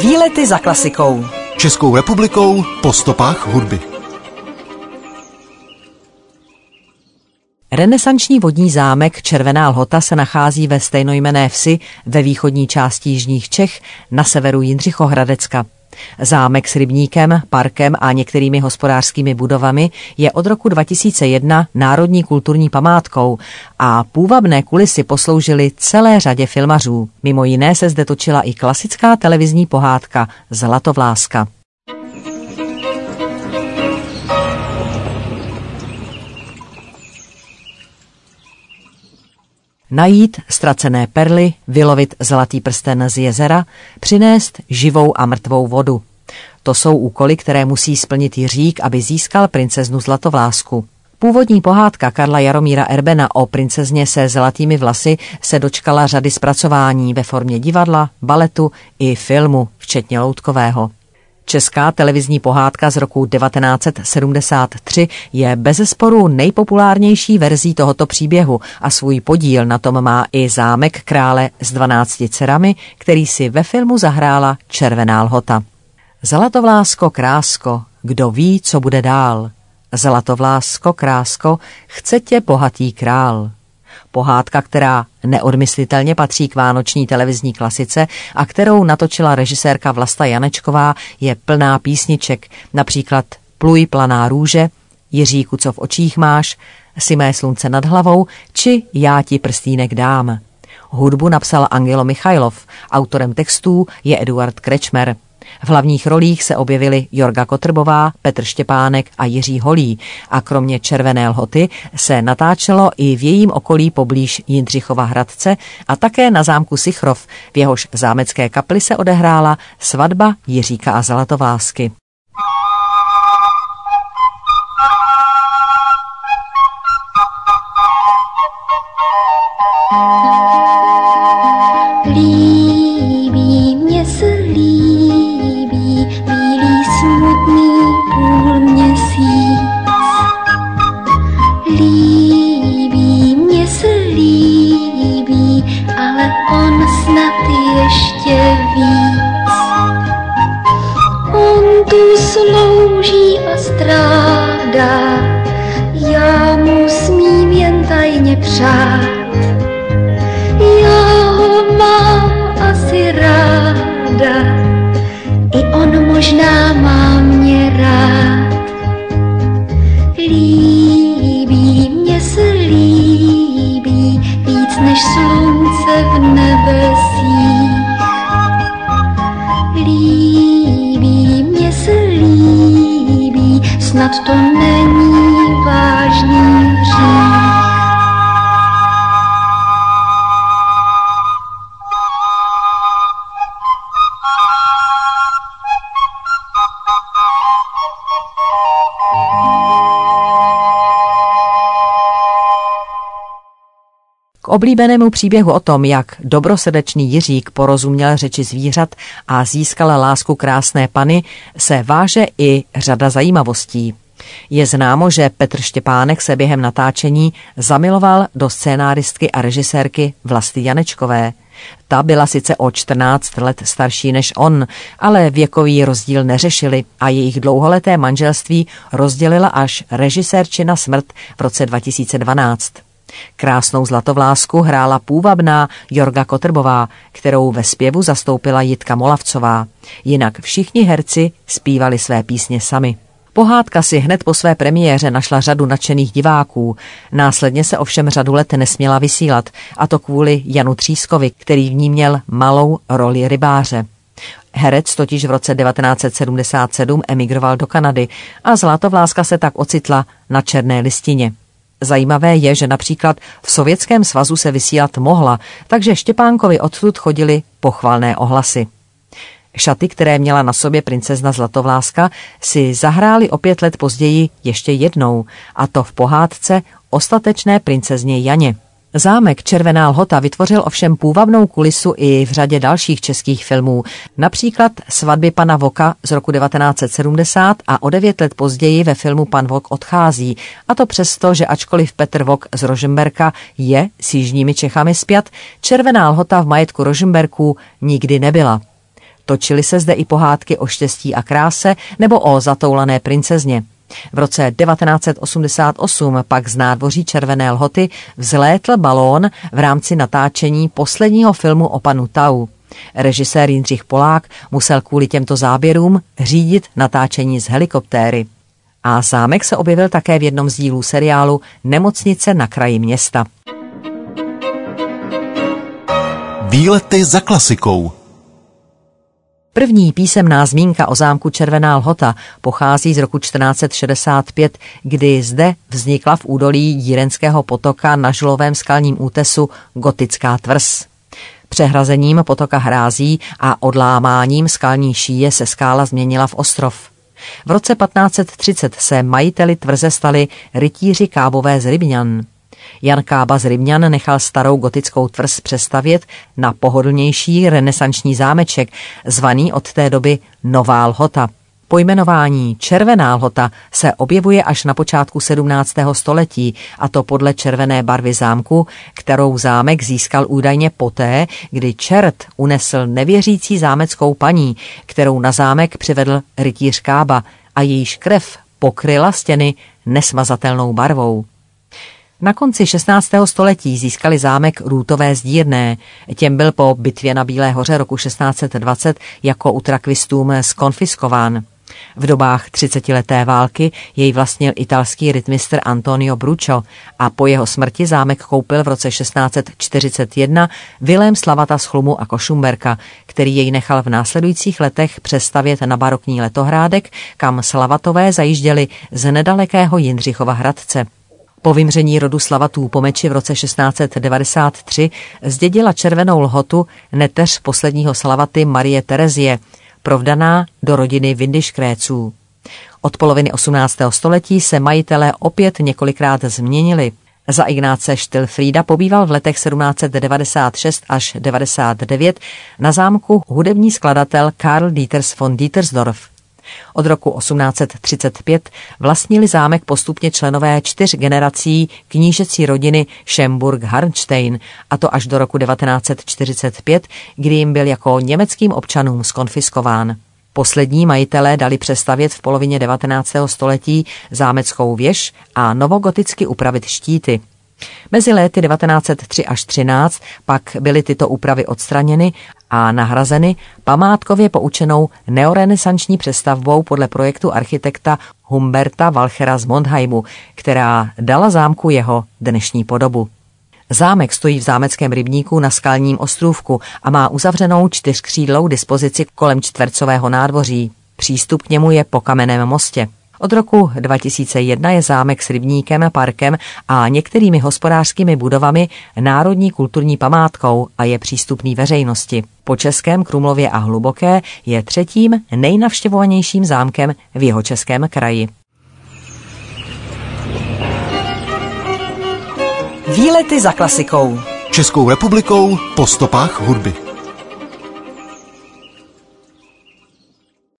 Výlety za klasikou. Českou republikou po stopách hudby. Renesanční vodní zámek Červená lhota se nachází ve stejnojmené vsi ve východní části Jižních Čech na severu Jindřichohradecka. Zámek s rybníkem, parkem a některými hospodářskými budovami je od roku 2001 národní kulturní památkou a půvabné kulisy posloužily celé řadě filmařů. Mimo jiné se zde točila i klasická televizní pohádka Zlatovláska. Najít ztracené perly, vylovit zlatý prsten z jezera, přinést živou a mrtvou vodu. To jsou úkoly, které musí splnit Jiřík, aby získal princeznu Zlatovlásku. Původní pohádka Karla Jaromíra Erbena o princezně se zlatými vlasy se dočkala řady zpracování ve formě divadla, baletu i filmu, včetně loutkového. Česká televizní pohádka z roku 1973 je bezesporu nejpopulárnější verzí tohoto příběhu a svůj podíl na tom má i zámek krále s 12 dcerami, který si ve filmu zahrála Červená lhota. Zlatovlásko krásko, kdo ví, co bude dál. Zlatovlásko krásko, chce tě bohatý král. Pohádka, která neodmyslitelně patří k vánoční televizní klasice a kterou natočila režisérka Vlasta Janečková, je plná písniček, například Pluj planá růže, Jiříku, co v očích máš, Si mé slunce nad hlavou či Já ti prstýnek dám. Hudbu napsal Angelo Michajlov, autorem textů je Eduard Krečmer. V hlavních rolích se objevili Jorga Kotrbová, Petr Štěpánek a Jiří Holí a kromě Červené lhoty se natáčelo i v jejím okolí poblíž Jindřichova Hradce a také na zámku Sichrov, v jehož zámecké kapli se odehrála svatba Jiříka a Zlatovásky. pořád. Já ho mám asi ráda, i on možná má mě rád. Líbí mě se líbí víc než slunce v nebesích. Líbí mě se líbí, snad to ne oblíbenému příběhu o tom, jak dobrosrdečný Jiřík porozuměl řeči zvířat a získal lásku krásné pany, se váže i řada zajímavostí. Je známo, že Petr Štěpánek se během natáčení zamiloval do scénáristky a režisérky Vlasty Janečkové. Ta byla sice o 14 let starší než on, ale věkový rozdíl neřešili a jejich dlouholeté manželství rozdělila až režisérčina smrt v roce 2012. Krásnou zlatovlásku hrála půvabná Jorga Kotrbová, kterou ve zpěvu zastoupila Jitka Molavcová. Jinak všichni herci zpívali své písně sami. Pohádka si hned po své premiéře našla řadu nadšených diváků. Následně se ovšem řadu let nesměla vysílat, a to kvůli Janu Třískovi, který v ní měl malou roli rybáře. Herec totiž v roce 1977 emigroval do Kanady a Zlatovláska se tak ocitla na černé listině. Zajímavé je, že například v Sovětském svazu se vysílat mohla, takže Štěpánkovi odtud chodili pochvalné ohlasy. Šaty, které měla na sobě princezna Zlatovláska, si zahráli o pět let později ještě jednou, a to v pohádce Ostatečné princezně Janě. Zámek Červená lhota vytvořil ovšem půvabnou kulisu i v řadě dalších českých filmů, například Svatby pana Voka z roku 1970 a o devět let později ve filmu Pan Vok odchází, a to přesto, že ačkoliv Petr Vok z Rožemberka je s jižními Čechami zpět, Červená lhota v majetku Rožemberků nikdy nebyla. Točily se zde i pohádky o štěstí a kráse nebo o zatoulané princezně. V roce 1988 pak z nádvoří Červené lhoty vzlétl balón v rámci natáčení posledního filmu o panu Tau. Režisér Jindřich Polák musel kvůli těmto záběrům řídit natáčení z helikoptéry. A zámek se objevil také v jednom z dílů seriálu Nemocnice na kraji města. Výlety za klasikou. První písemná zmínka o zámku Červená lhota pochází z roku 1465, kdy zde vznikla v údolí Dírenského potoka na žlovém skalním útesu gotická tvrz. Přehrazením potoka hrází a odlámáním skalní šíje se skála změnila v ostrov. V roce 1530 se majiteli tvrze stali rytíři kábové z Rybňan. Jan Kába z Rybňan nechal starou gotickou tvrz přestavět na pohodlnější renesanční zámeček, zvaný od té doby Nová Lhota. Pojmenování Červená lhota se objevuje až na počátku 17. století, a to podle červené barvy zámku, kterou zámek získal údajně poté, kdy čert unesl nevěřící zámeckou paní, kterou na zámek přivedl rytíř Kába a jejíž krev pokryla stěny nesmazatelnou barvou. Na konci 16. století získali zámek Růtové zdírné. Těm byl po bitvě na Bílé hoře roku 1620 jako utrakvistům skonfiskován. V dobách třicetileté války jej vlastnil italský rytmistr Antonio Bruccio a po jeho smrti zámek koupil v roce 1641 Vilém Slavata z Chlumu a Košumberka, který jej nechal v následujících letech přestavět na barokní letohrádek, kam Slavatové zajížděli z nedalekého Jindřichova Hradce. Po vymření rodu Slavatů po meči v roce 1693 zdědila červenou lhotu neteř posledního Slavaty Marie Terezie, provdaná do rodiny Vindyškréců. Od poloviny 18. století se majitelé opět několikrát změnili. Za Ignáce Štilfrída pobýval v letech 1796 až 99 na zámku hudební skladatel Karl Dieters von Dietersdorf. Od roku 1835 vlastnili zámek postupně členové čtyř generací knížecí rodiny Schemburg-Harnstein, a to až do roku 1945, kdy jim byl jako německým občanům skonfiskován. Poslední majitelé dali přestavět v polovině 19. století zámeckou věž a novogoticky upravit štíty. Mezi léty 1903 až 13 pak byly tyto úpravy odstraněny a nahrazeny památkově poučenou neorenesanční přestavbou podle projektu architekta Humberta Walchera z Mondheimu, která dala zámku jeho dnešní podobu. Zámek stojí v zámeckém rybníku na skalním ostrůvku a má uzavřenou čtyřkřídlou dispozici kolem čtvercového nádvoří. Přístup k němu je po kamenném mostě. Od roku 2001 je zámek s rybníkem, parkem a některými hospodářskými budovami národní kulturní památkou a je přístupný veřejnosti. Po Českém Krumlově a Hluboké je třetím nejnavštěvovanějším zámkem v jeho českém kraji. Výlety za klasikou. Českou republikou po stopách hudby.